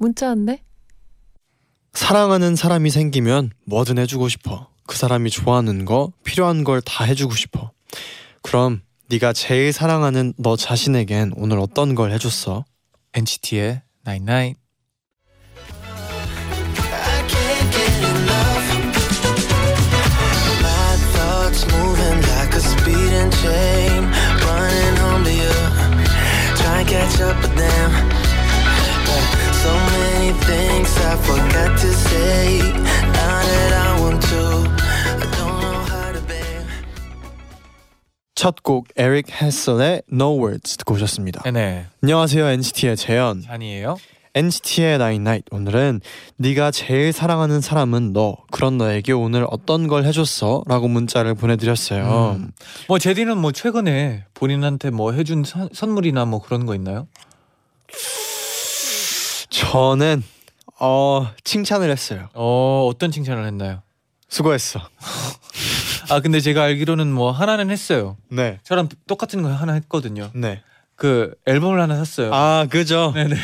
문자 왔네. 사랑하는 사람이 생기면 뭐든 해주고 싶어. 그 사람이 좋아하는 거, 필요한 걸 다 해주고 싶어. 그럼 네가 제일 사랑하는 너 자신에겐 오늘 어떤 걸 해줬어? NCT의 Night Night. I can't get enough. My thoughts moving like a speeding train, running home to you. Try and catch up with them. I forgot to say. Now that I want to, I don't know how to be. 첫 곡 에릭 헤슬의 No Words 듣고 오셨습니다. 네네. 안녕하세요 NCT의 재현. 잔이에요. NCT의 Night Night 오늘은 네가 제일 사랑하는 사람은 너. 그런 너에게 오늘 어떤 걸 해줬어? 라고 문자를 보내드렸어요. 음. 뭐 제디는 뭐 최근에 본인한테 뭐 해준 선, 선물이나 뭐 그런 거 있나요? 저는 어 칭찬을 했어요. 어 어떤 칭찬을 했나요? 수고했어. 아 근데 제가 알기로는 뭐 하나는 했어요. 네. 저랑 똑같은 거 하나 했거든요. 네. 그 앨범을 하나 샀어요. 아 그죠. 네네.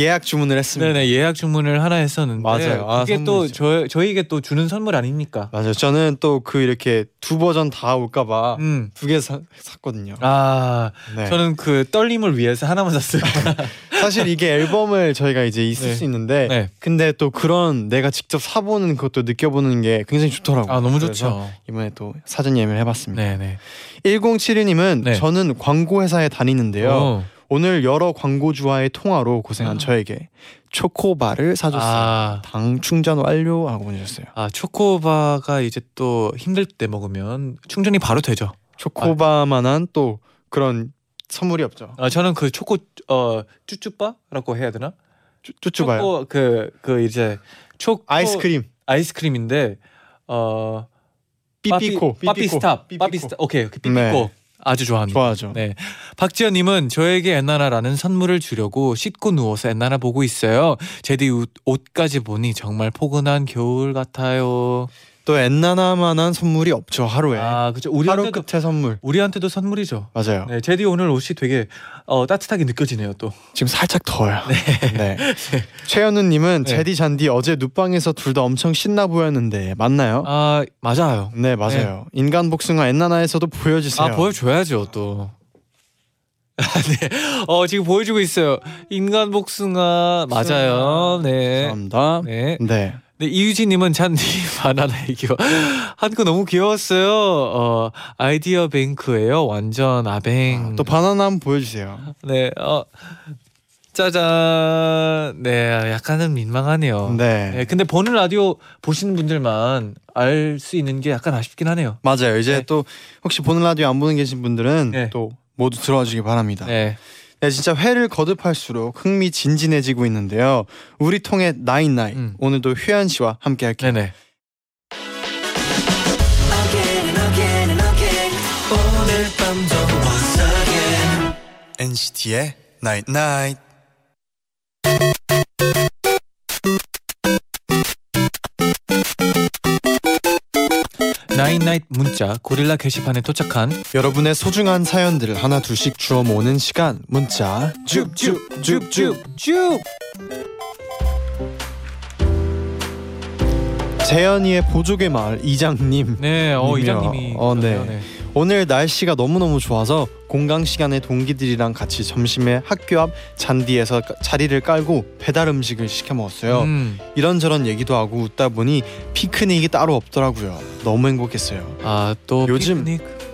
예약 주문을 했습니다. 네네 예약 주문을 하나 했었는데 맞아요. 아, 그게 또. 저 저희에게 또 주는 선물 아닙니까? 맞아요. 저는 또 그 이렇게 두 버전 다 올까봐 음. 두개 샀거든요. 아 네. 저는 그 떨림을 위해서 하나만 샀어요. 사실 이게 앨범을 저희가 이제 있을 네. 수 있는데 네. 근데 또 그런 내가 직접 사보는 것도 느껴보는 게 굉장히 좋더라고요. 아 너무 좋죠. 이번에 또 사전 예매를 해봤습니다. 네네. 1072님은 네. 저는 광고 회사에 다니는데요. 어. 오늘 여러 광고주와의 통화로 고생한 아. 저에게 초코바를 사줬어요. 아, 당 충전 완료 하고 보내주셨어요. 아 초코바가 이제 또 힘들 때 먹으면 충전이 바로 되죠. 초코바만한 또 그런 선물이 없죠. 아 저는 그 초코 어 쭈쭈바라고 해야 되나? 쭈쭈바요. 초코 그그 이제 초코 아이스크림. 아이스크림인데 어 빠삐코. 빠삐 빠삐코. 스탑 빠삐코. 빠삐 스탑 오케이 그 빠삐코 네. 아주 좋아합니다. 좋아하죠. 네. 박지연님은 저에게 엔나나라는 선물을 주려고 씻고 누워서 엔나나 보고 있어요. 제디 옷, 옷까지 보니 정말 포근한 겨울 같아요. 또 엔나나만한 선물이 없죠 하루에. 아 그죠. 하루 우리한테도 끝에 선물. 우리한테도 선물이죠. 맞아요. 네, 제디 오늘 옷이 되게 어, 따뜻하게 느껴지네요 또. 지금 살짝 더워요. 네. 최현우님은 네. 제디 잔디 어제 눕방에서 둘 다 엄청 신나 보였는데 맞나요? 아 맞아요. 네 맞아요. 인간 복숭아 엔나나에서도 보여주세요. 아 보여줘야죠 또. 네. 어 지금 보여주고 있어요. 인간 복숭아 맞아요. 네. 감사합니다. 네. 네. 네, 이유진님은 잔디 바나나 애교 한거 너무 귀여웠어요. 어 아이디어 뱅크예요. 완전 아뱅. 또 바나나 한번 보여주세요. 네, 어 짜잔. 네, 약간은 민망하네요. 네. 네, 근데 보는 라디오 보시는 분들만 알 수 있는 게 약간 아쉽긴 하네요. 맞아요. 이제 네. 또 혹시 보는 라디오 안 보는 계신 분들은 네. 또 모두 들어와 주기 바랍니다. 네. 네, 진짜 회를 거듭할수록 흥미진진해지고 있는데요. 우리 통해 나인나이 음. 오늘도 효연 씨와 함께 할게요. 네네. NCT의 Night Night. 나인나잇 문자 고릴라 게시판에 도착한 여러분의 소중한 사연들을 하나 둘씩 주워 모으는 시간 문자 줍줍줍줍줍. 재현이의 보조개 마을 이장님 네, 어. 이장님이. 어, 네. 그러네요, 오늘 날씨가 너무너무 좋아서 공강 시간에 동기들이랑 같이 점심에 학교 앞 잔디에서 까- 자리를 깔고 배달 음식을 시켜 먹었어요. 음, 이런저런 얘기도 하고 웃다 보니 피크닉이 따로 없더라고요. 너무 행복했어요. 아 또 요즘- 피크닉.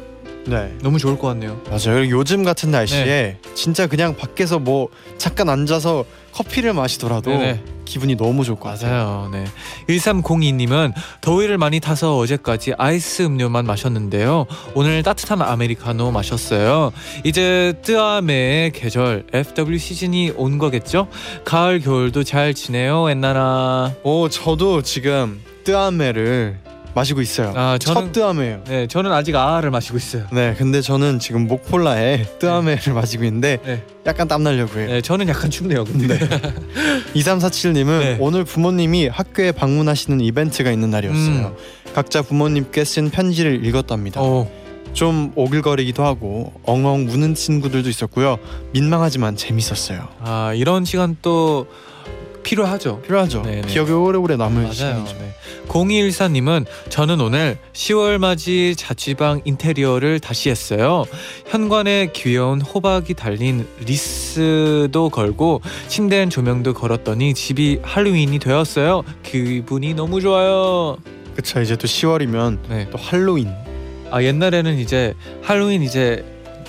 네. 너무 좋을 것 같네요. 맞아요. 요즘 같은 날씨에 진짜 그냥 밖에서 뭐 잠깐 앉아서 커피를 마시더라도 네네. 기분이 너무 좋을 것 같아요. 맞아요. 네. 1302님은 더위를 많이 타서 어제까지 아이스 음료만 마셨는데요. 오늘 따뜻한 아메리카노 마셨어요. 이제 뜨아메의 계절 FW 시즌이 온 거겠죠? 가을 겨울도 잘 지내요, 엔나나. 오, 저도 지금 뜨아메를 마시고 있어요. 아, 첫 저는 뜨아메예요. 네, 저는 아직 아를 마시고 있어요. 네, 근데 저는 지금 목폴라에 뜨아메를 마시고 있는데 네. 약간 땀 나려고 해요. 네, 저는 약간 춥네요. 근데. 2347님은 네. 오늘 부모님이 학교에 방문하시는 이벤트가 있는 날이었어요. 음. 각자 부모님께 쓴 편지를 읽었답니다. 어, 좀 오글거리기도 하고 엉엉 우는 친구들도 있었고요. 민망하지만 재밌었어요. 아, 이런 시간 또 필요하죠. 필요하죠. 네네. 기억에 오래오래 남을 맞아요. 시간이죠. 네. 0214님은 저는 오늘 10월 맞이 자취방 인테리어를 다시 했어요. 현관에 귀여운 호박이 달린 리스도 걸고 침대엔 조명도 걸었더니 집이 할로윈이 되었어요. 기분이 너무 좋아요. 그쵸 이제 또 10월이면 네. 또 할로윈. 아 옛날에는 이제 할로윈 이제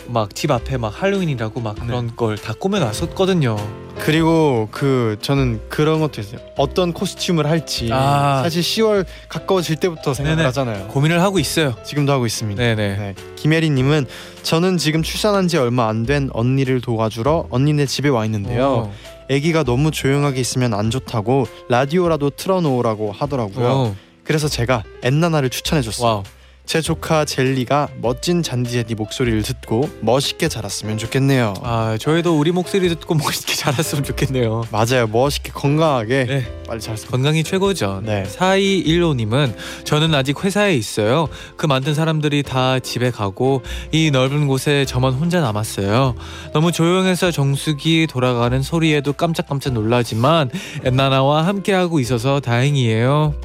막 집 앞에 막 할로윈이라고 막 그런 걸다 꾸며놨었거든요. 그리고 그 저는 그런 것도 있어요. 어떤 코스튬을 할지 아. 사실 10월 가까워질 때부터 생각을 네네. 하잖아요. 고민을 하고 있어요. 지금도 하고 있습니다. 네네. 네. 김혜리님은 저는 지금 출산한 지 얼마 안 된 언니를 도와주러 언니네 집에 와 있는데요. 어. 아기가 너무 조용하게 있으면 안 좋다고 라디오라도 틀어놓으라고 하더라고요. 어. 그래서 제가 엔나나를 추천해줬어요. wow. 제 조카 젤리가 멋진 잔디제니 목소리를 듣고 멋있게 자랐으면 좋겠네요. 아 저희도 우리 목소리 듣고 멋있게 자랐으면 좋겠네요. 맞아요. 멋있게 건강하게 네. 빨리 자랐으면. 건강이 최고죠. 네. 4215님은 저는 아직 회사에 있어요. 그 많은 사람들이 다 집에 가고 이 넓은 곳에 저만 혼자 남았어요. 너무 조용해서 정수기 돌아가는 소리에도 깜짝깜짝 놀라지만 엔나나와 함께하고 있어서 다행이에요.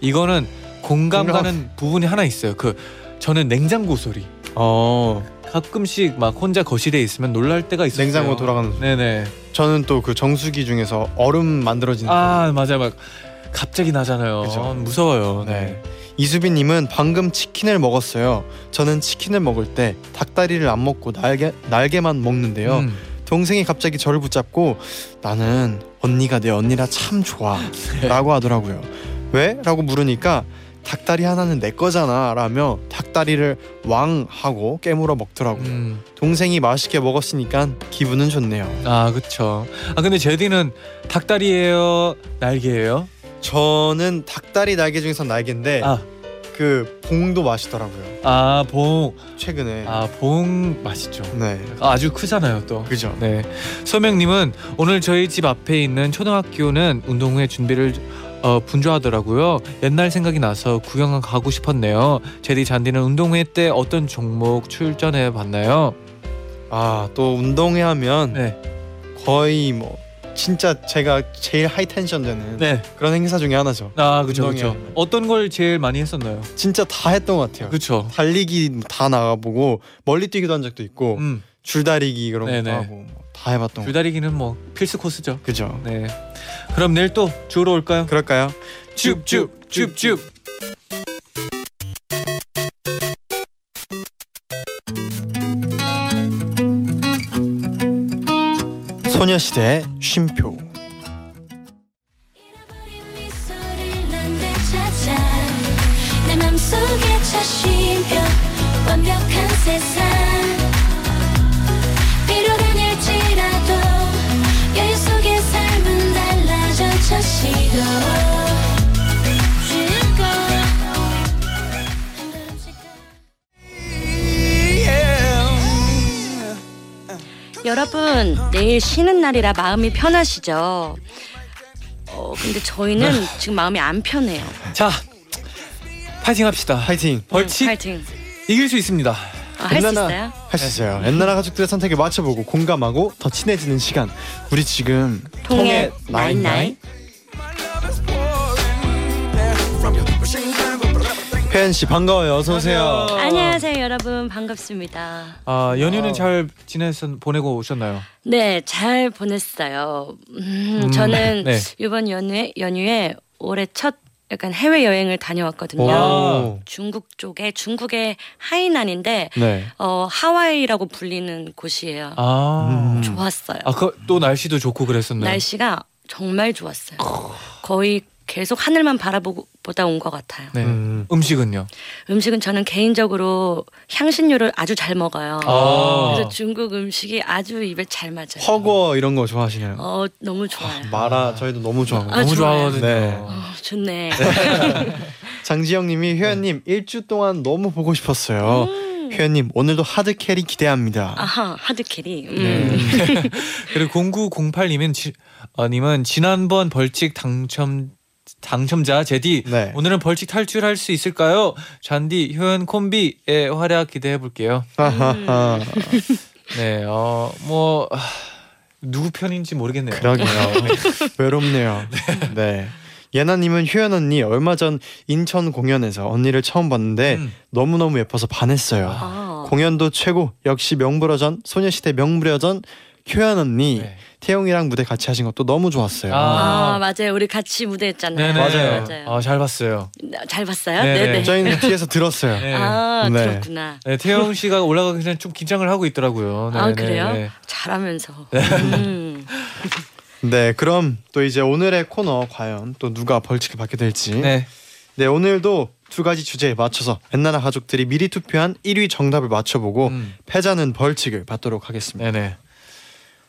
이거는 공감. 가는 부분이 하나 있어요. 그 저는 냉장고 소리. 어 가끔씩 막 혼자 거실에 있으면 놀랄 때가 있어요. 냉장고 돌아가는 소리. 네네. 저는 또 그 정수기 중에서 얼음 만들어지는. 아 맞아 막 갑자기 나잖아요. 그죠. 무서워요. 네. 이수빈님은 방금 치킨을 먹었어요. 저는 치킨을 먹을 때 닭다리를 안 먹고 날개 날개만 먹는데요. 음. 동생이 갑자기 저를 붙잡고 나는 언니가 내 언니라 참 좋아라고 하더라고요. 왜? 라고 물으니까 닭다리 하나는 내 거잖아 라며 닭다리를 왕 하고 깨물어 먹더라고요. 음. 동생이 맛있게 먹었으니까 기분은 좋네요. 아 그쵸. 아 근데 제디는 닭다리예요, 날개예요? 저는 닭다리 날개 중에서 날개인데 아, 그 봉도 맛있더라고요. 아 봉, 최근에. 아 봉 맛있죠. 네. 아주 크잖아요 또. 그죠. 네. 소명님은 오늘 저희 집 앞에 있는 초등학교는 운동회 준비로 어, 분주하더라고요. 옛날 생각이 나서 구경 가고 싶었네요. 제디 잔디는 운동회 때 어떤 종목 출전해 봤나요? 아 또 운동회 하면 네. 거의 뭐 진짜 제가 제일 high tension 되는 네. 그런 행사 중에 하나죠. 아 그죠 그죠. 어떤 걸 제일 많이 했었나요? 진짜 다 했던 것 같아요. 그쵸. 달리기 다 나가보고 멀리 뛰기도 한 적도 있고 음. 줄다리기 그런 네네. 것도 하고 뭐 다 해봤던 거. 줄다리기는 뭐 필수 코스죠. 그죠. 네. 그럼 내일 또 주로 올까요? 그럴까요? 줍줍 줍줍. 소녀시대의 쉼표. 내 맘속에 완벽한 세상 여러분 내일 쉬는 날이라 마음이 편하시죠? 어 근데 저희는 지금 마음이 안 편해요. 자, 파이팅 합시다. 파이팅. 벌칙 파이팅. 이길 수 있습니다. 아, 할수 엔나나. 있어요? 할 수 있어요. 옛날 가족들의 선택에 맞춰보고 공감하고 더 친해지는 시간. 우리 지금 통해 night night. 효연 씨 반가워요. 어서 오세요. 안녕하세요 여러분 반갑습니다. 아 연휴는 아. 잘 지내서 보내고 오셨나요? 네 잘 보냈어요. 음, 음, 저는 네. 이번 연휴에 연휴에 올해 첫 약간 해외 여행을 다녀왔거든요. 오. 중국 쪽에 중국의 하이난인데 네. 어 하와이라고 불리는 곳이에요. 아, 음. 좋았어요. 아, 그, 또 날씨도 좋고 그랬었나요? 날씨가 정말 좋았어요. 거의 계속 하늘만 바라보고 보다 온 것 같아요. 네. 음. 음식은요? 음식은 저는 개인적으로 향신료를 아주 잘 먹어요. 아. 그래서 중국 음식이 아주 입에 잘 맞아요. 허거 이런 거 좋아하시나요? 어 너무 좋아요. 마라 저희도 너무 좋아하고. 아, 너무. 좋아하거든요. 네. 어, 좋네. 장지영님이 효연님 일주 동안 너무 보고 싶었어요. 효연님 오늘도 hard carry 기대합니다. 아하 hard carry. 음. 네. 그리고 0908님은 지, 어, 님은 지난번 벌칙 당첨 당첨자 제디 네. 오늘은 벌칙 탈출할 수 있을까요? 잔디 효연 콤비의 활약 기대해 볼게요. 네, 어, 뭐 아, 누구 편인지 모르겠네요. 그러게요. 외롭네요. 네. 예나님은 효연 언니 얼마 전 인천 공연에서 언니를 처음 봤는데 음. 너무 너무 예뻐서 반했어요. 아. 공연도 최고. 역시 명불허전 소녀시대 명불허전 효연 언니 네. 태용이랑 무대 같이 하신 것도 너무 좋았어요. 아. 아 맞아요. 우리 같이 무대했잖아요. 네네. 맞아요. 맞아요. 아, 잘 봤어요. 잘 봤어요? 네네. 네네. 저희는 뒤에서 들었어요. 네. 아 네. 그렇구나. 네, 태영 씨가 올라가기 전에 좀 긴장을 하고 있더라고요. 네, 아 네, 그래요? 네. 잘하면서. 음. 네, 그럼 또 이제 오늘의 코너 과연 또 누가 벌칙을 받게 될지. 네, 네. 오늘도 두 가지 주제에 맞춰서 엔나나 가족들이 미리 투표한 1위 정답을 맞춰보고 음. 패자는 벌칙을 받도록 하겠습니다. 네네.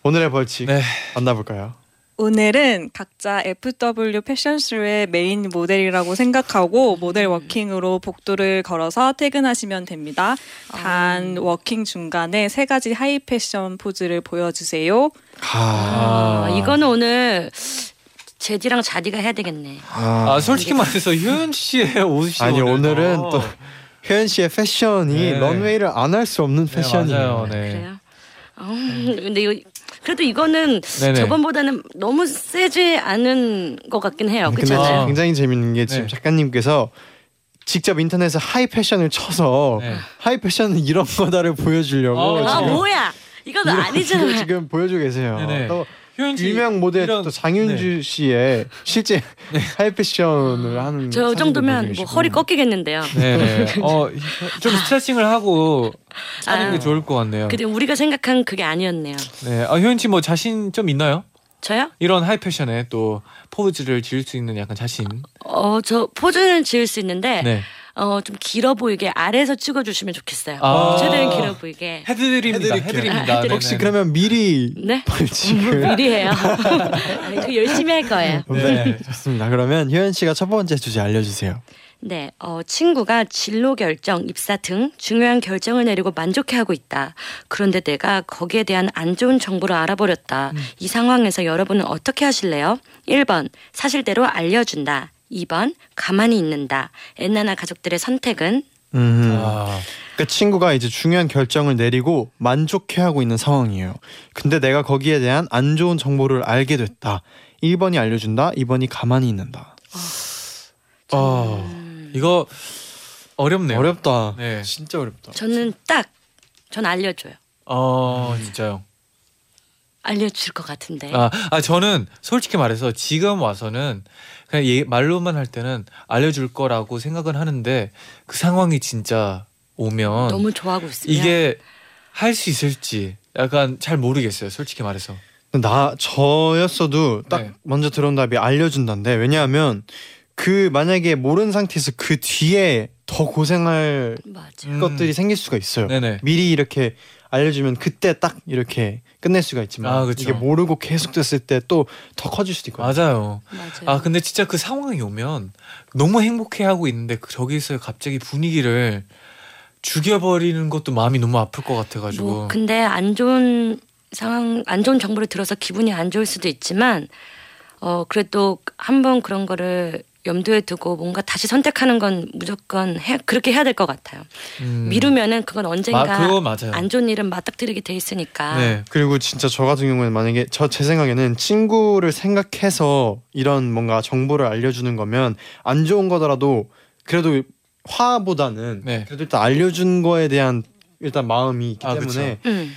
오늘의 벌칙 네. 만나볼까요? 오늘은 각자 FW 패션쇼의 메인 모델이라고 생각하고 모델 walking으로 복도를 걸어서 퇴근하시면 됩니다. 단 walking 중간에 세 가지 high fashion 포즈를 보여주세요. 아, 아, 이거는 오늘 제디랑 잔디가 해야 되겠네. 아, 아, 솔직히 말해서 효연 씨의 옷이 아니 오늘은 어. 또 효연 씨의 패션이 네. runway를 안 할 수 없는 네, 패션이에요. 맞아요. 네. 그래요? 음, 근데 이거 그래도 이거는 네네. 저번보다는 너무 세지 않은 것 같긴 해요. 근데 않아요? 굉장히 재밌는 게 지금 네. 작가님께서 직접 인터넷에 high fashion을 쳐서 네. high fashion은 이런 거다를 보여주려고 아, 아 지금 뭐야? 이건 이거- 아니잖아. 이거 지금 보여주고 계세요. 네네. 또 효연 유명 모델 이런- 또 장윤주 네. 씨의 실제 high fashion을 하는 저 정도면 뭐. 허리 꺾이겠는데요. 네네. 어, 좀 스트레칭을 하고 하는 게 아유. 좋을 것 같네요. 근데 우리가 생각한 그게 아니었네요. 네. 아, 효연 씨뭐 자신 좀 있나요? 저요? 이런 high fashion에 또 포즈를 지을 수 있는 약간 자신. 어, 저 포즈는 지을 수 있는데 네. 어, 좀 길어 보이게 아래에서 찍어 주시면 좋겠어요. 아. 최대한 길어 보이게. 해드립니다. 해드릴게요. 해드립니다. 아, 혹시. 그러면 미리 네? 벌칙을 미리 해요. 아니, 그 열심히 할 거예요. 네, 좋습니다. 그러면 효연 씨가 첫 번째 주제 알려주세요. 네, 어, 친구가 진로 결정, 입사 등 중요한 결정을 내리고 만족해하고 있다. 그런데 내가 거기에 대한 안 좋은 정보를 알아버렸다. 이 상황에서 여러분은 어떻게 하실래요? 1번, 사실대로 알려준다. 2번, 가만히 있는다. 엔나나 가족들의 선택은? 음. 아, 그 친구가 이제 중요한 결정을 내리고 만족해하고 있는 상황이에요. 근데 내가 거기에 대한 안 좋은 정보를 알게 됐다. 1번이 알려준다. 2번이 가만히 있는다. 어, 이거 어렵네요. 어렵다. 네. 진짜 어렵다. 저는 딱, 전 알려줘요. 어, 진짜요. 알려줄 것 같은데. 아, 아 저는 솔직히 말해서 지금 와서는 그냥 얘, 말로만 할 때는 알려줄 거라고 생각은 하는데 그 상황이 진짜 오면 너무 좋아하고 있으면. 이게 할 수 있을지 약간 잘 모르겠어요. 솔직히 말해서. 나 저였어도 딱 네. 먼저 들어온 답이 알려준다인데 왜냐하면 그 만약에 모르는 상태에서 그 뒤에 더 고생할 맞아. 음. 것들이 생길 수가 있어요. 네네. 미리 이렇게 알려주면 그때 딱 이렇게 끝낼 수가 있지만 아. 이게 모르고 계속 됐을 때 또 더 커질 수도 있거든요. 맞아요. 맞아요. 아 근데 진짜 그 상황이 오면 너무 행복해 하고 있는데 그 저기서 갑자기 분위기를 죽여버리는 것도 마음이 너무 아플 것 같아가지고. 뭐 근데 안 좋은 상황 안 좋은 정보를 들어서 기분이 안 좋을 수도 있지만 어 그래도 한번 그런 거를 염두에 두고 뭔가 다시 선택하는 건 무조건 해, 그렇게 해야 될 것 같아요. 음. 미루면은 그건 언젠가 마- 그거 맞아요. 안 좋은 일은 맞닥뜨리게 돼 있으니까. 네. 그리고 진짜 저 같은 경우에는 만약에 저 제 생각에는 친구를 생각해서 이런 뭔가 정보를 알려주는 거면 안 좋은 거더라도 그래도 화보다는 네. 그래도 일단 알려준 거에 대한 일단 마음이 있기 아, 때문에 음.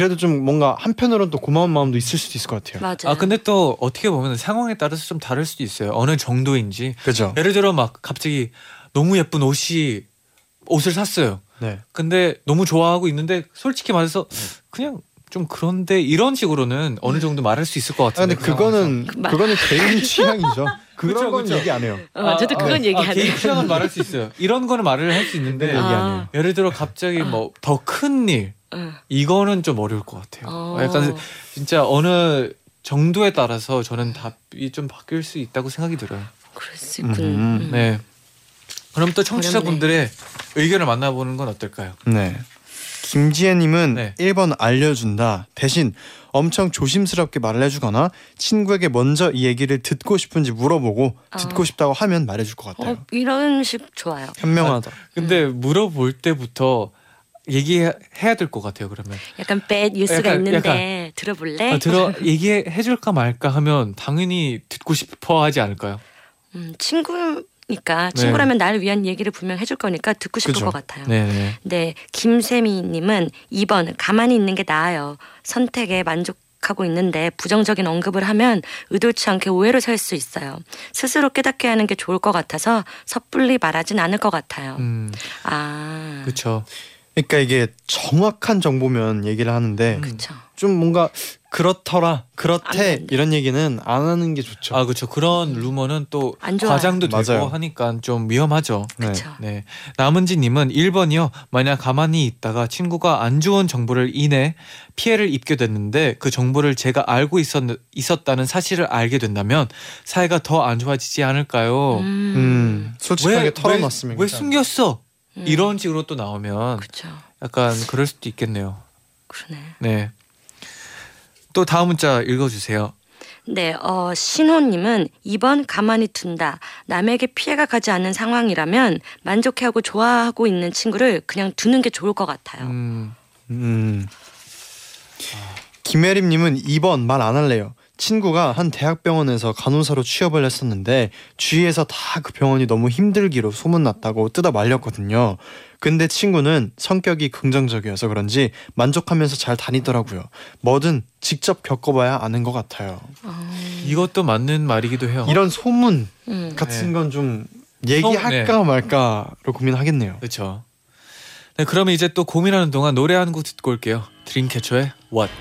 그래도 좀 뭔가 한편으로는 또 고마운 마음도 있을 수도 있을 것 같아요. 맞아. 아 근데 또 어떻게 보면 상황에 따라서 좀 다를 수도 있어요. 어느 정도인지. 그죠? 예를 들어 막 갑자기 너무 예쁜 옷이 옷을 샀어요. 네. 근데 너무 좋아하고 있는데 솔직히 말해서 그냥 좀 그런데 이런 식으로는 어느 정도 말할 수 있을 것 아, 같은데. 근데 그거는 말- 그거는 개인 취향이죠. 그런 그쵸, 건 그쵸. 얘기 안 해요. 어, 저도 그건 얘기 안 해요. 개인 취향은 말할 수 있어요. 이런 거는 말을 할 수 있는데 얘기 아. 안 해요. 예를 들어 갑자기 뭐 더 큰일 응. 이거는 좀 어려울 것 같아요. 어. 약간 진짜 어느 정도에 따라서 저는 답이 좀 바뀔 수 있다고 생각이 들어요. 수 있군. 음. 음. 네. 그럼 또 청취자분들의 의견을 만나보는 건 어떨까요? 네. 김지혜님은 네. 1번 알려준다. 대신 엄청 조심스럽게 말을 해주거나 친구에게 먼저 이 얘기를 듣고 싶은지 물어보고 아. 듣고 싶다고 하면 말해줄 것 같아요. 어, 이런 식 좋아요. 현명하다. 근데 음. 물어볼 때부터 얘기해야 될 것 같아요. 그러면 약간 bad 뉴스가 약간- 있는데 들어볼래? 아, 들어 얘기해 줄까 말까 하면 당연히 듣고 싶어-하지 않을까요? 음, 친구 니까 네. 친구라면 나를 위한 얘기를 분명 해줄 거니까 듣고 싶을 그죠. 것 같아요. 네. 네, 김세미님은 2번 가만히 있는 게 나아요. 선택에 만족 하고 있는데 부정적인 언급을 하면 의도치 않게 오해로 살 수 있어요. 스스로 깨닫게 하는 게 좋을 것 같아서 섣불리 말하진 않을 것 같아요. 음, 아, 그렇죠. 그러니까 이게 정확한 정보면 얘기를 하는데 음. 그렇죠. 좀 뭔가 그렇더라, 안 그렇대. 이런 얘기는 안 하는 게 좋죠. 아, 그렇죠. 그런 루머는 또. 과장도 되고 맞아요. 하니까 좀 위험하죠. 네. 그렇죠. 네. 남은지님은 1번이요. 만약 가만히 있다가 친구가 안 좋은 정보를 인해 피해를 입게 됐는데 그 정보를 제가 알고 있었, 있었다는 사실을 알게 된다면 사이가 더 안 좋아지지 않을까요? 음, 음, 솔직하게 털어놨으면 왜, 왜. 숨겼어? 음. 이런 식으로 또 나오면 그렇죠. 약간 그럴 수도 있겠네요. 그러네. 네. 또 다음 문자 읽어주세요. 네, 어, 신호님은 2번 가만히 둔다. 남에게 피해가 가지 않는 상황이라면 만족해하고 좋아하고 있는 친구를 그냥 두는 게 좋을 것 같아요. 음, 음. 김혜림님은 2번 말 안 할래요. 친구가 한 대학병원에서 간호사로 취업을 했었는데 주위에서 다 그 병원이 너무 힘들기로 소문났다고 뜯어 말렸거든요. 근데 친구는 성격이 긍정적이어서 그런지 만족하면서 잘 다니더라고요. 뭐든 직접 겪어봐야 아는 것 같아요. 이것도 맞는 말이기도 해요. 이런 소문 음. 같은 네. 건좀 얘기할까 말까로 고민하겠네요. 그렇죠. 네, 그러면 이제 또 고민하는 동안 노래 한 곡 듣고 올게요. 드림캐쳐의 What.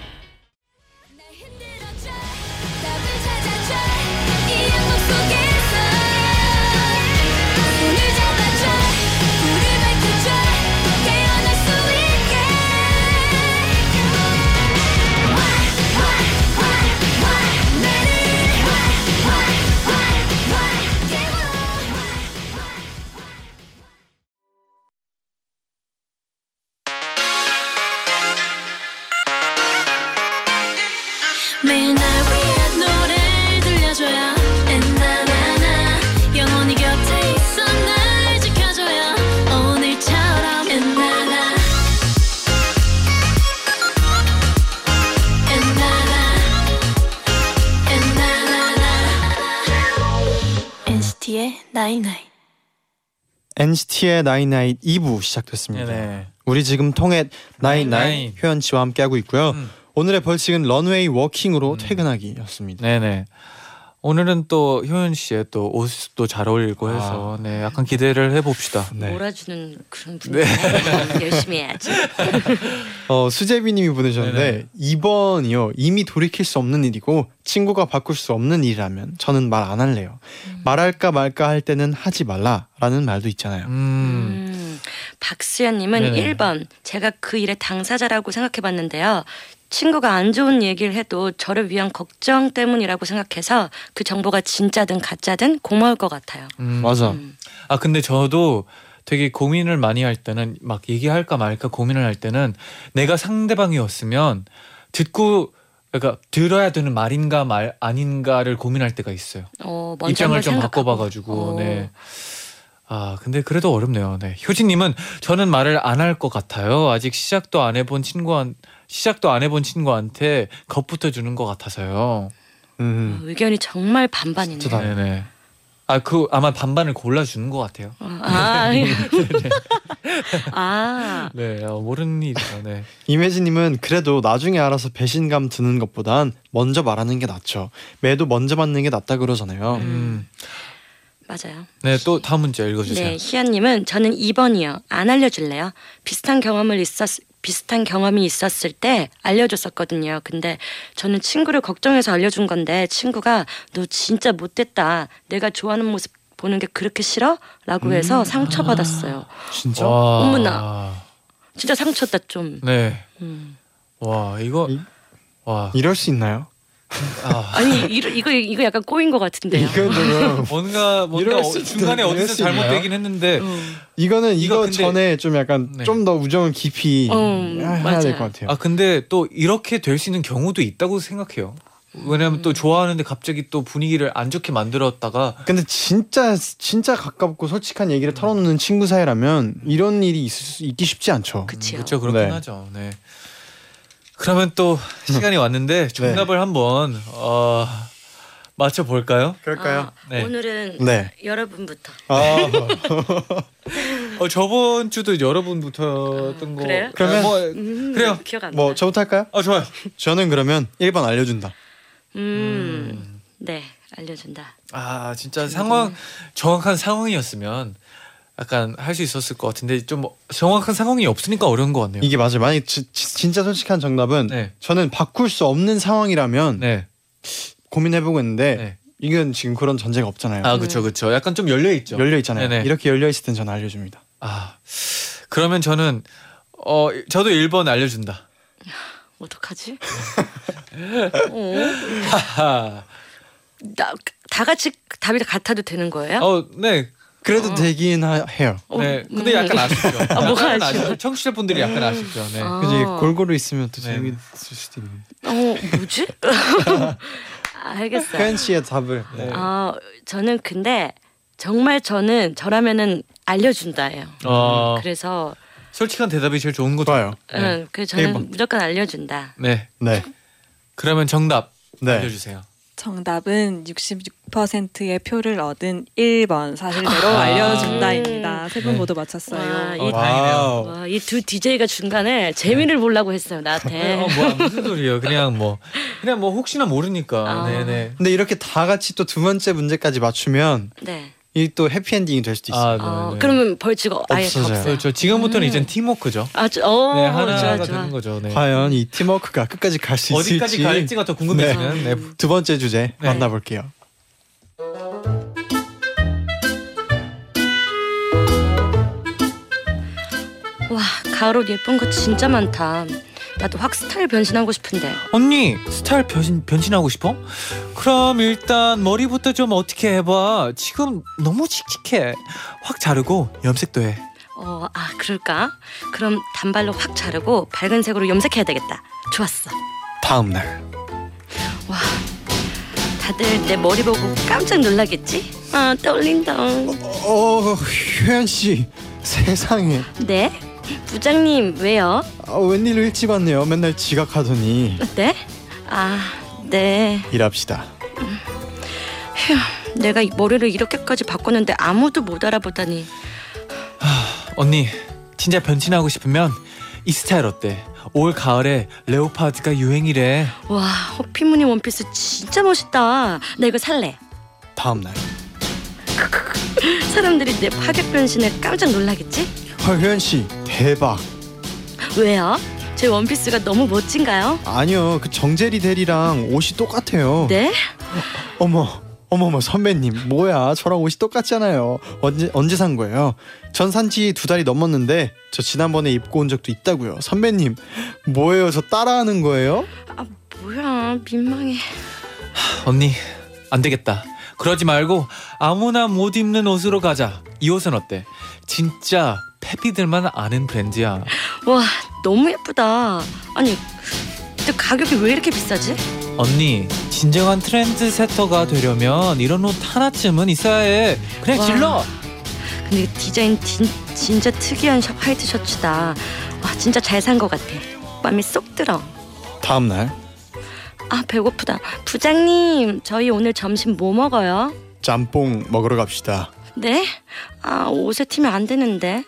NCT의 나인나잇 2부 시작됐습니다. 네네. 우리 지금 통해 나인나잇. 효연 씨와 함께하고 있고요. 음. 오늘의 벌칙은 runway walking으로 음. 퇴근하기였습니다. 네네. 오늘은 또 효연 씨의 또 옷도 잘 어울리고 해서 네 약간 기대를 해봅시다. 네. 몰아주는 그런 분이네. 열심히 해야지. 어, 수제비님이 보내셨는데 2번이요. 이미 돌이킬 수 없는 일이고 친구가 바꿀 수 없는 일이라면 저는 말 안 할래요. 말할까 말까 할 때는 하지 말라라는 말도 있잖아요. 음. 음, 박수연님은 네네. 1번 제가 그 일의 당사자라고 생각해봤는데요. 친구가 안 좋은 얘기를 해도 저를 위한 걱정 때문이라고 생각해서 그 정보가 진짜든 가짜든 고마울 것 같아요. 음. 맞아. 음. 아 근데 저도 되게 고민을 많이 할 때는 막 얘기할까 말까 고민을 할 때는 내가 상대방이었으면 듣고 그러니까 들어야 되는 말인가 말 아닌가를 고민할 때가 있어요. 어, 먼저 입장을 좀 생각하고. 바꿔봐가지고 어. 네. 아 근데 그래도 어렵네요. 네. 효진님은 저는 말을 안 할 것 같아요. 아직 시작도 안 해본 친구한 시작도 안 해본 친구한테 겁부터 주는 것 같아서요. 음. 의견이 정말 반반이네요. 진짜 네네. 아 그 아마 반반을 골라 주는 것 같아요. 어, 아, 아, 네, 어, 모르는 일이죠. 네. 이매진님은 그래도 나중에 알아서 배신감 드는 것보단 먼저 말하는 게 낫죠. 매도 먼저 받는 게 낫다 그러잖아요. 음, 맞아요. 네, 또 다음 문제 읽어주세요. 네, 희연님은 저는 2번이요. 안 알려줄래요? 비슷한 경험을 있었 비슷한 경험이 있었을 때 알려줬었거든요. 근데 저는 친구를 걱정해서 알려준 건데 친구가 너 진짜 못됐다. 내가 좋아하는 모습 보는 게 그렇게 싫어? 라고 해서 상처받았어요. 진짜? 와. 어머나. 진짜 상처다 좀. 네. 음. 와, 이거 이- 와. 이럴 수 있나요? 아, 아니 이거 이거 이거 약간 꼬인 것 같은데요. 이거는 뭔가 뭔가 이럴 어, 수 중간에? 이럴 어디서 수 있나요? 잘못되긴 했는데 음. 이거는 이거 이거, 근데- 전에 좀 약간 네. 좀 더 우정을 깊이 음, 해야 맞아요. 될 것 같아요. 아 근데 또 이렇게 될 수 있는 경우도 있다고 생각해요. 왜냐면 또 좋아하는데 갑자기 또 분위기를 안 좋게 만들었다가 근데 진짜 진짜 가깝고 솔직한 얘기를 털어놓는 친구 사이라면 이런 일이 있을 수, 있기 쉽지 않죠. 그치요. 그렇죠 그렇긴 네. 하죠. 네. 그러면 또 시간이 왔는데 정답을 한번 어, 맞춰 볼까요? 그럴까요? 아, 네. 오늘은 네. 여러분부터. 아, 어, 저번 주도 여러분부터 했던 거. 그래요? 그러면- 뭐, 음, 그래요. 기억 안뭐 나. 저부터 할까요? 아 좋아요. 저는 그러면 1번 알려준다. 음. 네, 알려준다. 아 진짜 상황 정확한 상황이었으면 약간 할 수 있었을 것 같은데 좀 정확한 상황이 없으니까 어려운 것 같네요. 이게 맞아요. 만약 지, 지- 진짜 솔직한 정답은 네. 저는 바꿀 수 없는 상황이라면 네. 고민해보고 있는데 네. 이건 지금 그런 전제가 없잖아요. 아 그렇죠 그렇죠. 약간 좀 열려 있죠. 열려 있잖아요. 네네. 이렇게 열려 있을 땐 저는 알려줍니다. 아 그러면 저는 어 저도 1번 알려준다. 어떡하지? 어? 하하. 나, 다 같이 답이 같아도 되는 거예요? 어 네. 그래도 되긴 하, 해요. 어, 네. 근데 음. 약간 아쉽죠. 아, 뭐가 약간 아쉬워요? 아쉽죠. 청취자분들이 약간 아쉽죠. 네. 아. 그지 골고루 있으면 또 네. 재밌을 수도 있는데. 어, 뭐지? 알겠어요. 현 씨의 답을. 네. 아, 저는 근데 정말 저는 저라면은 알려준다예요. 어 그래서 솔직한 대답이 제일 좋은 거죠. 좋아요. 네. 응, 그 저는 1번. 무조건 알려준다. 네. 네. 그러면 정답 네. 알려주세요. 정답은 66%의 표를 얻은 1번 사실대로 아. 알려준다입니다. 세분 네. 모두 와, 맞췄어요. 이, 어, 다행이네요. wow. 와, 이두 DJ가 중간에 재미를 보려고 했어요, 네, 나한테. 어, 뭐 무슨 소리예요? 그냥 뭐 그냥 뭐 혹시나 모르니까. 아. 네네. 근데 이렇게 다 같이 또 두 번째 문제까지 맞추면 네. 이 또 해피엔딩이 될 수도 있어요. 아, 어, 네네. 그러면 벌칙 아예 없어져요. 없어요. 그렇죠. 지금부터는 음. 이제 팀워크죠. 아, 저, 어, 네, 하나가 좋아, 좋아. 되는 거죠. 네. 과연 이 팀워크가 끝까지 갈 수 있을지 어디까지 갈지가 더 궁금해지는. 네. 두 번째 주제 네. 만나볼게요. 와, 가을 옷 예쁜 거 진짜 많다. 나도 확 스타일 변신하고 싶은데. 언니 스타일 변신 변신하고 싶어? 그럼 일단 머리부터 좀 어떻게 해봐. 지금 너무 칙칙해. 확 자르고 염색도 해. 어, 아, 그럴까? 그럼 단발로 확 자르고 밝은 색으로 염색해야 되겠다. 좋았어. 다음 날. 와, 다들 내 머리 보고 깜짝 놀라겠지? 아, 떨린다. 어, 효연 씨 세상에 네? 부장님, 왜요? 아, 웬일로 일찍 왔네요. 맨날 지각하더니 네? 아, 네. 일합시다. 내가 이 머리를 이렇게까지 바꿨는데 아무도 못 알아보다니. 언니 진짜 변신하고 싶으면 이 스타일 어때? 올 가을에 레오파드가 유행이래. 와, 호피무늬 원피스 진짜 멋있다. 나 이거 살래. 다음 날. 사람들이 내 파격 변신에 깜짝 놀라겠지? 아, 효연 씨 대박. 왜요? 제 원피스가 너무 멋진가요? 아니요, 그 정재리 대리랑 옷이 똑같아요. 네? 어머, 어머머 선배님, 뭐야? 저랑 옷이 똑같잖아요. 언제 언제 산 거예요? 전 산지 두 달이 넘었는데 저 지난번에 입고 온 적도 있다고요. 선배님, 뭐예요? 저 따라하는 거예요? 아, 뭐야. 민망해. 언니 안 되겠다. 그러지 말고 아무나 못 입는 옷으로 가자. 이 옷은 어때? 진짜 페피들만 아는 브랜드야. 와, 너무 예쁘다. 아니, 근데 가격이 왜 이렇게 비싸지? 언니 진정한 트렌드 세터가 되려면 이런 옷 하나쯤은 있어야 해. 그냥 와. 질러. 근데 이 디자인 진, 진짜 특이한 셔, 화이트 셔츠다. 와, 진짜 잘 산 것 같아. 맘이 쏙 들어. 다음 날 아, 배고프다. 부장님, 저희 오늘 점심 뭐 먹어요? 짬뽕 먹으러 갑시다. 네? 아, 옷에 튀면 안 되는데.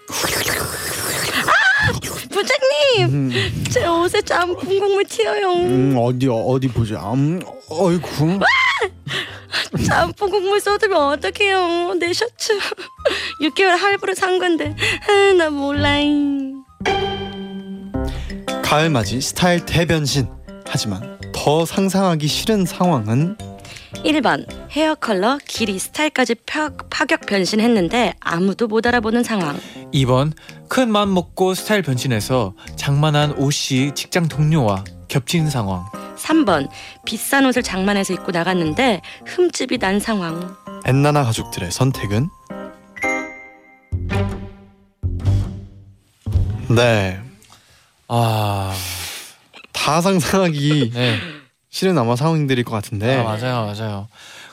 선생님, 제 옷에 짬뽕 국물 튀어요. 음 어디 어디 보자. 음 어이구. 짬뽕 국물 쏟으면 어떡해요. 내 셔츠 6개월 할부로 산 건데 아, 나 몰라잉. 가을맞이 스타일 대변신. 하지만 더 상상하기 싫은 상황은 1번 헤어 컬러, 길이, 스타일까지 파, 파격 변신했는데 아무도 못 알아보는 상황. 2번 큰 맘 먹고 스타일 변신해서 장만한 옷이 직장 동료와 겹치는 상황 3번 비싼 옷을 장만해서 입고 나갔는데 흠집이 난 상황. 엔나나 가족들의 선택은 네. 아... 다 상상하기 네 싫은 아마 상황들일 것 같은데 아, 맞아요 맞아요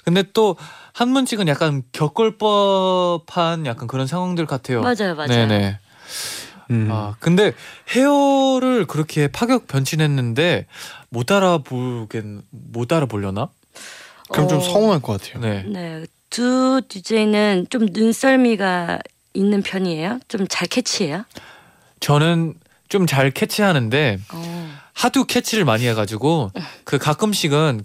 근데 또 한문직은 약간 겪을 법한 약간 그런 상황들 같아요 맞아요, 맞아요. 네네 음. 아 근데 헤어를 그렇게 파격 변신했는데 못 알아보겠 못 알아보려나? 그럼 좀 어, 서운할 것 같아요. 네. 네, 두 DJ는 좀 눈썰미가 있는 편이에요. 좀 잘 캐치해요. 저는 좀 잘 캐치하는데 어. 하도 캐치를 많이 해가지고 그 가끔씩은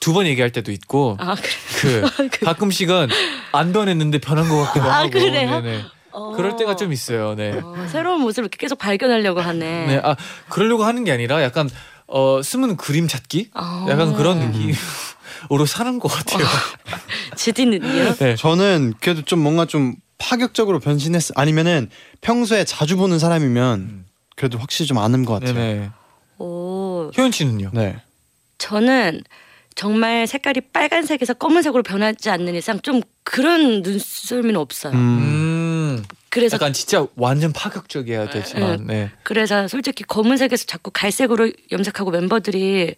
두 번 얘기할 때도 있고 아 그래. 그 가끔씩은 안 변했는데 변한 것 같기도 아, 하고 그래요? 네네. 어. 그럴 때가 좀 있어요. 네. 어, 새로운 모습을 계속 발견하려고 하네. 네. 아 그러려고 하는 게 아니라 약간 어 숨은 그림 찾기 어. 약간 그런 느낌으로 사는 것 같아요. 지디는요? 네. 저는 그래도 좀 뭔가 좀 파격적으로 변신했 아니면은 평소에 자주 보는 사람이면 그래도 확실히 좀 아는 것 같아요. 네네. 오, 효연 씨는요? 네. 저는 정말 색깔이 빨간색에서 검은색으로 변하지 않는 이상 좀 그런 눈썰미는 없어요. 음. 음. 그래서 약간 진짜 완전 파격적이어야 되지만 네. 그래서 솔직히 검은색에서 자꾸 갈색으로 염색하고 멤버들이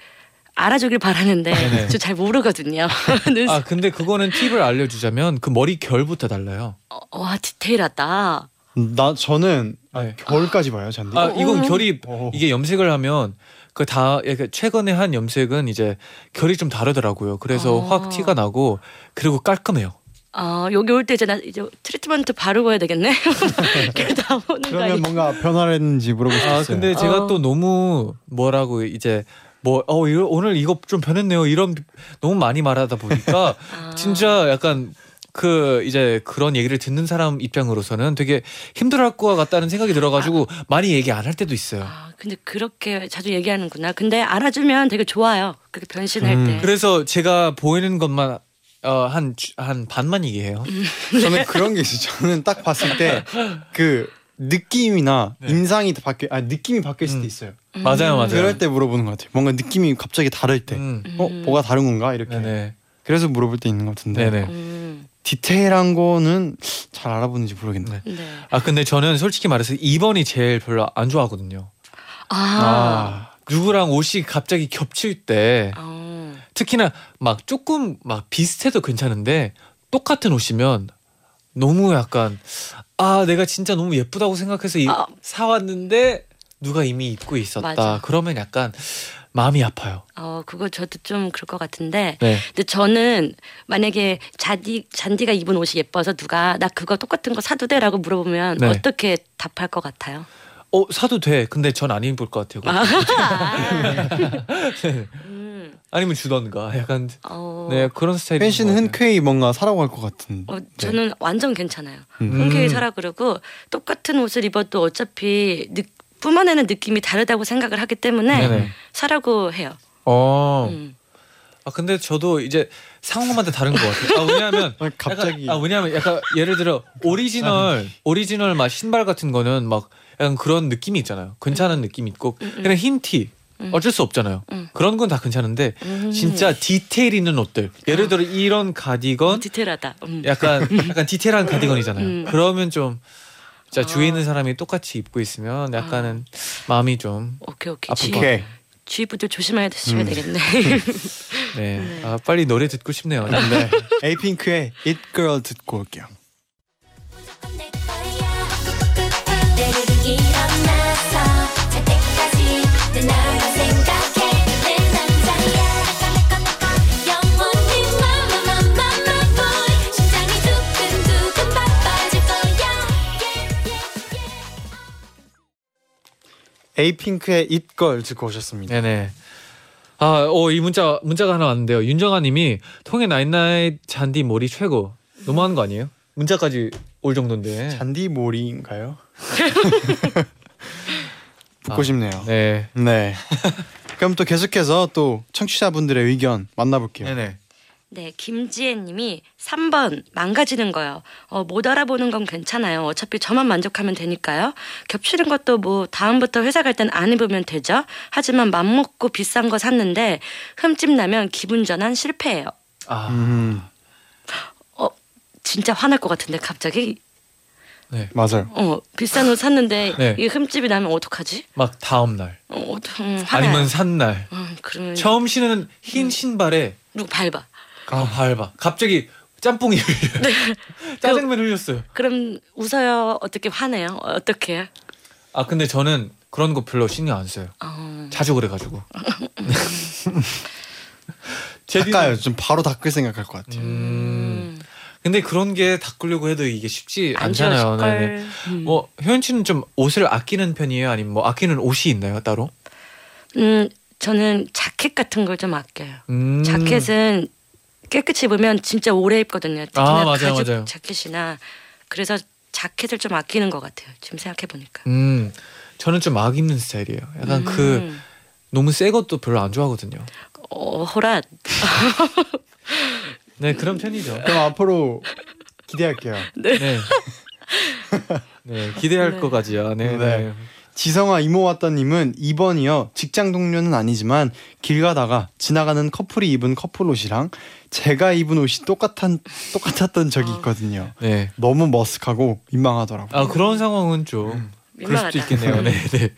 알아주길 바라는데 네네. 저잘 모르거든요. 눈... 아 근데 그거는 팁을 알려주자면 그 머리 결부터 달라요. 와 디테일하다. 나 저는 아, 네. 겨울까지 봐요, 잔디. 아 이건 결이 어. 이게 염색을 하면 그다 최근에 한 염색은 이제 결이 좀 다르더라고요. 그래서 아. 확 티가 나고 그리고 깔끔해요. 아 여기 올 때 이제 나 이제 트리트먼트 바르고 와야 되겠네. 거 그러면 아니? 뭔가 변화를 했는지 물어보고 싶어요. 아 근데 제가 어. 또 너무 뭐라고 이제 뭐 어 오늘 이거 좀 변했네요. 이런 너무 많이 말하다 보니까 아. 진짜 약간 그 이제 그런 얘기를 듣는 사람 입장으로서는 되게 힘들어할 것 같다는 생각이 들어가지고 많이 얘기 안 할 때도 있어요. 아 근데 그렇게 자주 얘기하는구나. 근데 알아주면 되게 좋아요. 그렇게 변신할 음. 때. 그래서 제가 보이는 것만 어, 한, 주- 한 반만 얘기해요. 저는 그런 게 있어요. 저는 딱 봤을 때 그 느낌이나 네. 인상이 바뀌 아 느낌이 바뀔 수도 음. 있어요. 맞아요, 맞아요. 그럴 때 물어보는 것 같아요. 뭔가 느낌이 갑자기 다를 때. 음. 어, 뭐가 다른 건가 이렇게. 네네. 그래서 물어볼 때 있는 것 같은데. 네네. 음, 디테일한 거는 잘 알아보는지 모르겠네. 네. 네. 아, 근데 저는 솔직히 말해서 2번이 제일 별로 안 좋아하거든요. 아. 아, 누구랑 옷이 갑자기 겹칠 때 어. 특히나 막 조금 막 비슷해도 괜찮은데 똑같은 옷이면 너무 약간 아 내가 진짜 너무 예쁘다고 생각해서 이- 아. 사왔는데 누가 이미 입고 있었다 맞아. 그러면 약간 마음이 아파요 어, 그거 저도 좀 그럴 것 같은데. 네 근데 저는 만약에 잔디 잔디가 입은 옷이 예뻐서 누가 나 그거 똑같은 거 사도 돼라고 물어보면 네. 어떻게 답할 것 같아요? 어 사도 돼 근데 전 안 입을 것 같아요 음, 아니면 주던가 약간 어, 네 그런 스타일인 팬 씨는. 흔쾌히 뭔가 사라고 할 것 같은. 어, 저는 완전 괜찮아요. 음. 흔쾌히 음. 사라 그러고 똑같은 옷을 입어도 어차피 느, 뿜어내는 느낌이 다르다고 생각을 하기 때문에 네네. 사라고 해요. 어. 음. 아 근데 저도 이제 상황마다 다른 것 같아요. 아 왜냐하면 아, 갑자기. 약간, 아 왜냐하면 약간 예를 들어 오리지널 오리지널 막 신발 같은 거는 막 약간 그런 느낌이 있잖아요. 괜찮은 느낌 이 있고 그냥 흰 티 어쩔 수 없잖아요. 음. 그런 건 다 괜찮은데 음. 진짜 디테일 있는 옷들 예를 들어 이런 어, 가디건 디테일하다. 음. 약간 약간 디테일한 가디건이잖아요. 음. 그러면 좀 진짜 주위에 아. 있는 사람이 똑같이 입고 있으면 약간은 마음이 좀 오케이 오케이. 주, 것 오케이. 주위 분들 조심하셔야 음. 되겠네. 네. 아, 빨리 노래 듣고 싶네요. 네. 에이핑크의 It Girl 듣고 올게요. 에이핑크의 It Girl 듣고 오셨습니다. 네네. 아, 어, 이 문자 문자가 하나 왔는데요. 윤정아님이 통했 night night 쟌디 몰이 최고. 너무한 거 아니에요? 문자까지 올 정도인데. 쟌디 몰이인가요? 붙고 아, 싶네요. 네. 네. 그럼 또 계속해서 또 청취자분들의 의견 만나볼게요. 네네. 네, 김지혜님이 3번 망가지는 거요. 어, 못 알아보는 건 괜찮아요. 어차피 저만 만족하면 되니까요. 겹치는 것도 뭐 다음부터 회사 갈 땐 안 입으면 되죠. 하지만 맘 먹고 비싼 거 샀는데 흠집 나면 기분 전환 실패예요. 아, 음, 진짜 화날 것 같은데 갑자기 맞아요. 어 비싼 옷 샀는데 네. 이 흠집이 나면 어떡하지? 막 다음 날 어, 어, 음, 화나요. 아니면 산 날. 음, 그러면 처음 신은 흰 신발에 누구 밟아? 아, 밟아. 갑자기 짬뽕이 흘려요. 짜장면 흘렸어요. 그럼 웃어요? 어떻게 화내요? 어떻게 해요? 아 근데 저는 그런 거 별로 신경 안 써요. 어, 자주 그래가지고. 제디는- 닦아요. 좀 바로 닦을 생각할 것 같아요. 음. 음, 근데 그런 게 닦으려고 해도 이게 쉽지 안 않잖아요. 네네. 걸. 음. 뭐 효연 씨는 좀 옷을 아끼는 편이에요? 아니면 뭐 아끼는 옷이 있나요 따로? 음, 저는 자켓 같은 걸 좀 아껴요. 음. 자켓은 깨끗이 입으면 진짜 오래 입거든요. 특히나 아, 맞아요, 가죽 맞아요. 자켓이나 그래서 자켓을 좀 아끼는 것 같아요. 지금 생각해 보니까. 음. 저는 좀 막 입는 스타일이에요. 약간 그 너무 새 것도 별로 안 좋아하거든요. 어, 호랏. 네 그런 편이죠. 그럼 앞으로 기대할게요. 네. 네 기대할 네. 거까지요. 네. 네. 네. 지성아 이모 왔다님은 2번이요. 직장 동료는 아니지만 길 가다가 지나가는 커플이 입은 커플 옷이랑 제가 입은 옷이 똑같은 똑같았던 적이 아. 있거든요. 네. 너무 머쓱하고 민망하더라고요. 아 그런 상황은 좀 그럴 수도 민망하다. 있겠네요. 네, 네.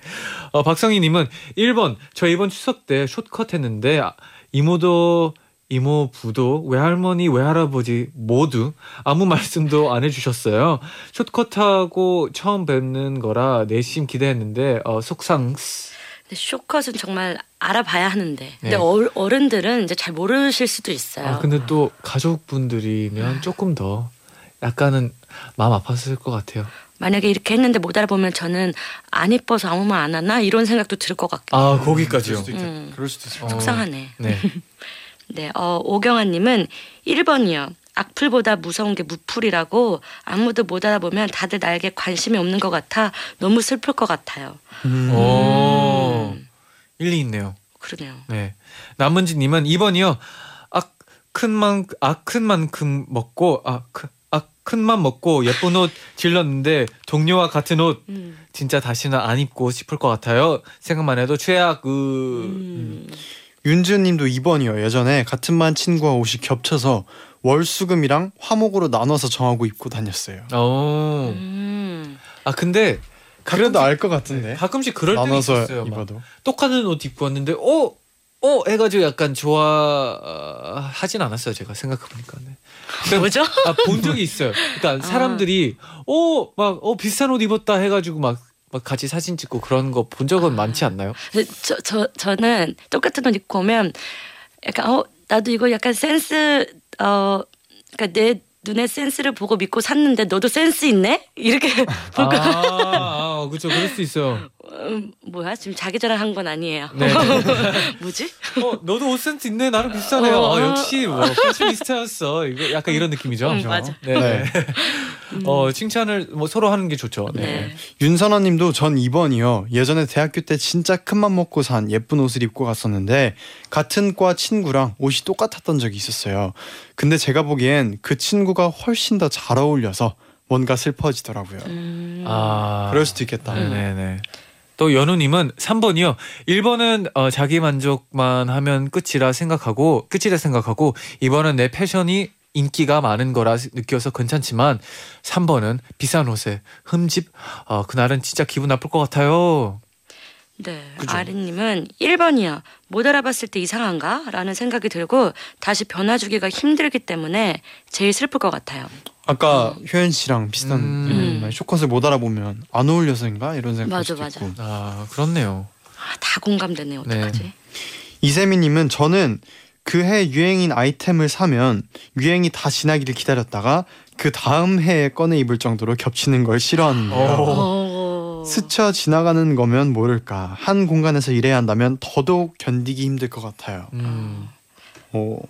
어, 박성희님은 1번 저 이번 추석 때 숏컷 했는데 아, 이모도 이모 부도 외할머니 외할아버지 모두 아무 말씀도 안 해주셨어요. 숏컷하고 처음 뵙는 거라 내심 기대했는데 어, 속상. 근데 쇼컷은 정말 알아봐야 하는데. 근데 네. 어, 어른들은 이제 잘 모르실 수도 있어요. 아 근데 또 가족분들이면 조금 더 약간은 마음 아팠을 것 같아요. 만약에 이렇게 했는데 못 알아보면 저는 안 이뻐서 아무 말 안 하나 이런 생각도 들 것 같고. 아 그럴 거기까지요. 수도 있겠. 음. 그럴 수도 있어. 어. 속상하네. 네. 네, 어, 오경아님은 1번이요. 악플보다 무서운 게 무풀이라고 아무도 못 알아보면 다들 나에게 관심이 없는 것 같아 너무 슬플 것 같아요. 음. 오 일리 있네요. 그러네요. 네. 남은지 님은 2번이요. 아큰만 아큰 만큼 먹고 아큰 아큰만 먹고 예쁜 옷 질렀는데 동료와 같은 옷 음. 진짜 다시는 안 입고 싶을 것 같아요. 생각만 해도 최악. 그 음. 윤주님도 2번이요. 예전에 같은 반 친구와 옷이 겹쳐서 월수금이랑 화목으로 나눠서 정하고 입고 다녔어요. 어. 음. 아 근데 그래도 알 것 같은데. 가끔씩 그럴 나눠서 있었어요. 막 입어도. 똑같은 옷 입고 왔는데 어. 어 해가지고 약간 좋아하진 않았어요 제가 생각해보니까 네. 뭐죠? 아, 본 적이 있어요. 그러니까 아. 사람들이 어, 막, 어, 비싼 옷 입었다 해가지고 막, 막 같이 사진 찍고 그런 거 본 적은 많지 않나요? 근데 저, 저, 저는 똑같은 옷 입고 오면 약간 어 나도 이거 약간 센스 어 그러니까 내 눈에 센스를 보고 믿고 샀는데 너도 센스 있네 이렇게 아, 아, 그렇죠. 그럴 수 있어요. 음, 뭐야 지금 자기 자랑한 건 아니에요. 네. 뭐지? 어, 너도 옷 센스 있네. 나랑 비슷하네요. 어. 아, 역시 뭐 패셔니스타였어. 이거 약간 이런 느낌이죠. 음, 맞아. 네. 네. 어, 칭찬을 뭐 서로 하는 게 좋죠. 네. 네. 윤선아님도 전 2번이요. 예전에 대학교 때 진짜 큰맘 먹고 산 예쁜 옷을 입고 갔었는데 같은 과 친구랑 옷이 똑같았던 적이 있었어요. 근데 제가 보기엔 그 친구가 훨씬 더 잘 어울려서 뭔가 슬퍼지더라고요. 음. 아. 그럴 수도 있겠다. 네네네. 또 연우님은 3번이요. 1번은 어, 자기 만족만 하면 끝이라 생각하고 끝이라 생각하고 2번은 내 패션이 인기가 많은 거라 느껴서 괜찮지만 3번은 비싼 옷에 흠집 어, 그날은 진짜 기분 나쁠 것 같아요. 네, 그죠? 아린님은 1번이요. 못 알아봤을 때 이상한가? 라는 생각이 들고 다시 변화주기가 힘들기 때문에 제일 슬플 것 같아요. 아까 효연 씨랑 비슷한 음. 음. 쇼컷을 못 알아보면 안 어울려서인가 이런 생각 맞아, 맞아. 있고. 아 그렇네요. 아, 다 공감되네. 어떡하지? 이세미님은 저는 그 해 유행인 아이템을 사면 유행이 다 지나기를 기다렸다가 그 다음 해에 꺼내 입을 정도로 겹치는 걸 싫어하는데요. 어. 어. 어. 스쳐 지나가는 거면 모를까 한 공간에서 일해야 한다면 더더욱 견디기 힘들 것 같아요. 음, 오.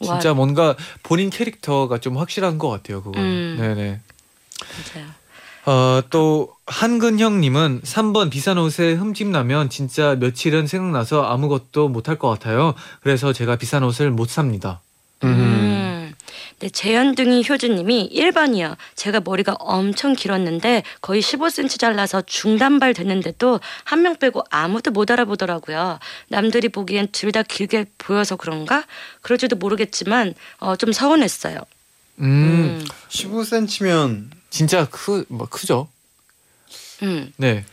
와, 진짜 뭔가 본인 캐릭터가 좀 확실한 것 같아요. 그거. 음. 네네. 맞아요. 어, 또 한근형님은 3번 비싼 옷에 흠집 나면 진짜 며칠은 생각나서 아무것도 못할 것 같아요. 그래서 제가 비싼 옷을 못 삽니다. 음. 음. 네, 재현둥이 효주님이 1번이요. 제가 머리가 엄청 길었는데 거의 15cm 잘라서 중단발 됐는데도 한 명 빼고 아무도 못 알아보더라고요. 남들이 보기엔 둘 다 길게 보여서 그런가? 그럴지도 모르겠지만 어, 좀 서운했어요. 음, 음. 15cm면 진짜 크, 뭐 크죠? 음. 네.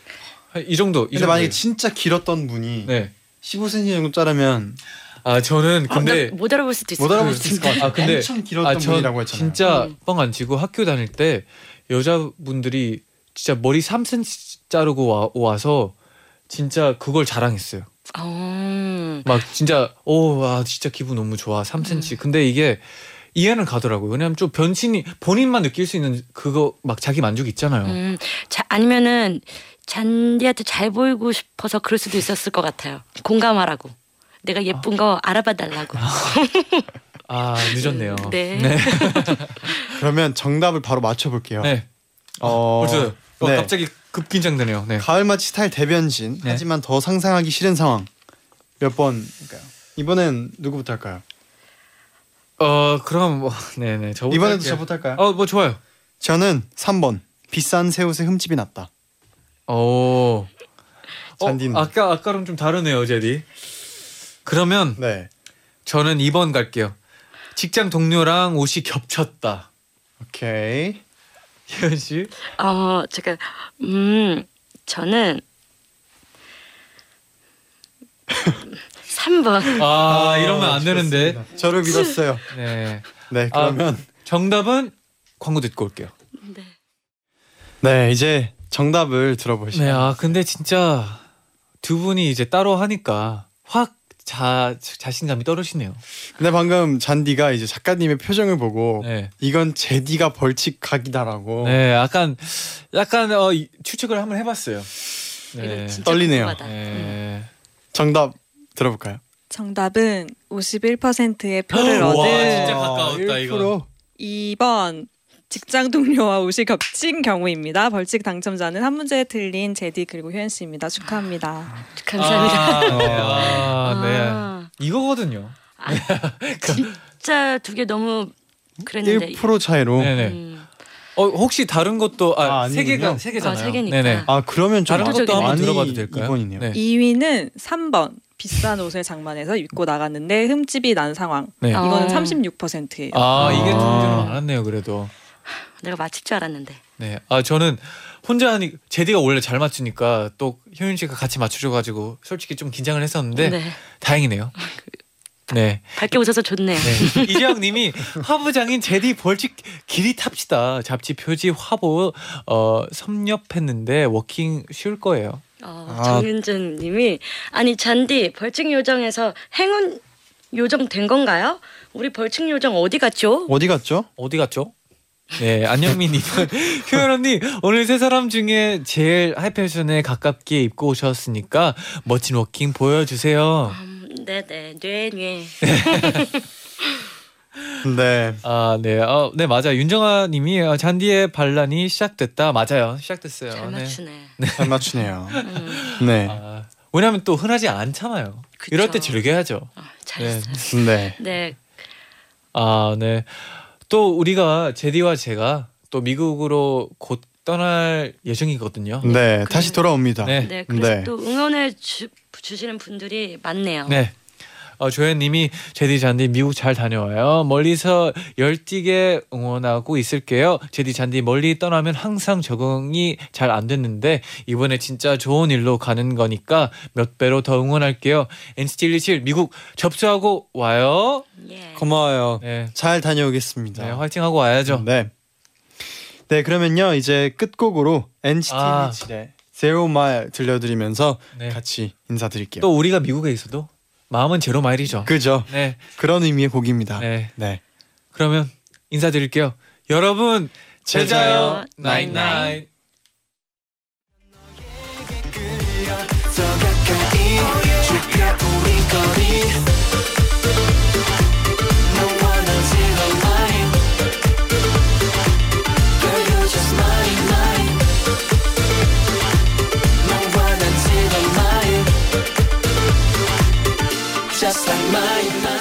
이 정도. 이 근데 정도. 만약에 진짜 길었던 분이 네. 15cm 정도 자르면 아 저는 근데 아, 못 알아볼 수도 있어. 못 알아볼 수 있을 것 같아요. 아, 근데- 엄청 길었던 아, 전 분이라고 했잖아요. 진짜 음. 뻥안 치고 학교 다닐 때 여자분들이 진짜 머리 3cm 자르고 와, 와서 진짜 그걸 자랑했어요. 어. 막 진짜 오와 진짜 기분 너무 좋아 3cm. 근데 이게 이해는 가더라고요. 왜냐면 좀 변신이 본인만 느낄 수 있는 그거 막 자기 만족 있잖아요. 음. 자, 아니면은 잔디한테 잘 보이고 싶어서 그럴 수도 있었을 것 같아요. 공감하라고. 내가 예쁜 거 알아봐 달라고. 아 늦었네요. 네. 네. 그러면 정답을 바로 맞춰볼게요. 네. 어, 벌써 어, 네. 갑자기 급 긴장되네요. 네. 가을맞이 스타일 대변신. 네. 하지만 더 상상하기 싫은 상황. 몇 번일까요? 이번엔 누구부터 할까요? 어 그럼 뭐 네네 저부터 이번에도 할게요. 저부터 할까요? 어뭐 좋아요. 저는 3번. 비싼 새 옷에 흠집이 났다. 오. 잔디는? 어, 아까 아까랑 좀 다르네요, 제디. 그러면 네. 저는 2번 갈게요. 직장 동료랑 옷이 겹쳤다. 오케이. 희연 씨? 어, 제가 음, 저는 3번. 아, 이러면 안 되는데. 좋습니다. 저를 믿었어요. 네. 네, 그러면 정답은 광고 듣고 올게요. 네. 네, 이제 정답을 들어볼 네. 아, 근데 진짜 두 분이 이제 따로 하니까 확 자, 자신감이 떨어지네요. 근데 방금 잔디가 이제 작가님의 표정을 보고 네. 이건 제디가 벌칙 각이다라고 네, 약간 약간 어, 이- 추측을 한번 해 봤어요. 네. 떨리네요. 궁금하다. 음. 네. 정답 들어볼까요? 정답은 51%의 표를 와, 얻은 진짜 가까웠다, 이거. 2번 직장 동료와 옷이 겹친 경우입니다. 벌칙 당첨자는 한 문제 틀린 제디 그리고 효연 씨입니다. 축하합니다. 감사합니다. 아, 네. 아, 네. 아, 이거거든요. 진짜 두 개 너무 그랬는데. 1% 차이로. 네네. 음. 어 혹시 다른 것도 아, 아, 세 아니군요. 개가 세 개잖아요. 아, 세 개니까. 네네. 아 그러면 좀 다른 것도 한번 많이 들어봐도 될까요? 2번이네요. 네. 2위는 3번 비싼 옷을 장만해서 입고 나갔는데 흠집이 난 상황. 네. 아. 이거는 36%예요. 아 이게 좀 아. 많았네요. 그래도. 내가 맞힐 줄 알았는데. 네. 아 저는 혼자 하니 제디가 원래 잘 맞추니까 또 효연 씨가 같이 맞춰줘가지고 솔직히 좀 긴장을 했었는데 네. 다행이네요. 네. 밝게 웃어서 좋네요. 네. 이재학님이 화보장인 제디 벌칙 길이 탑시다. 잡지 표지 화보 어 섭렵했는데 워킹 쉬울 거예요. 어, 아. 정윤준 님이 아니 쟌디 벌칙 요정에서 행운 요정 된 건가요? 우리 벌칙 요정 어디 갔죠? 어디 갔죠? 어디 갔죠? 네, 안영민님은 효연 언니 오늘 세 사람 중에 제일 하이패션에 가깝게 입고 오셨으니까 멋진 워킹 보여주세요. 음, 네네 네 네 네. 아, 네, 어, 네 맞아. 윤정아 님이 어, 쟌디의 반란이 시작됐다. 맞아요, 시작됐어요. 잘 네. 맞추네. 잘 맞추네요. 음, 네. 아, 왜냐하면 또 흔하지 않잖아요. 그쵸. 이럴 때 즐겨야죠. 어, 잘했어요. 네. 네. 아, 네. 또 우리가 제디와 제가 또 미국으로 곧 떠날 예정이거든요. 네. 다시 돌아옵니다. 네. 네. 그래서 네. 또 응원을 주, 주시는 분들이 많네요. 네. 어, 조현님이 제디 잔디 미국 잘 다녀와요. 멀리서 열띠게 응원하고 있을게요. 제디 잔디 멀리 떠나면 항상 적응이 잘 안 됐는데 이번에 진짜 좋은 일로 가는 거니까 몇 배로 더 응원할게요. NCT 127 미국 접수하고 와요. 예. 고마워요. 네, 잘 다녀오겠습니다. 네 화이팅하고 와야죠. 네. 네, 그러면요. 이제 끝곡으로 NCT 아. 127의 Zero Mile 들려드리면서 네. 같이 인사드릴게요. 또 우리가 미국에 있어도 마음은 Zero Mile이죠. 그죠? 네, 그런 의미의 곡입니다. 네. 네. 그러면 인사드릴게요. 여러분 제자요 나잇나잇. My.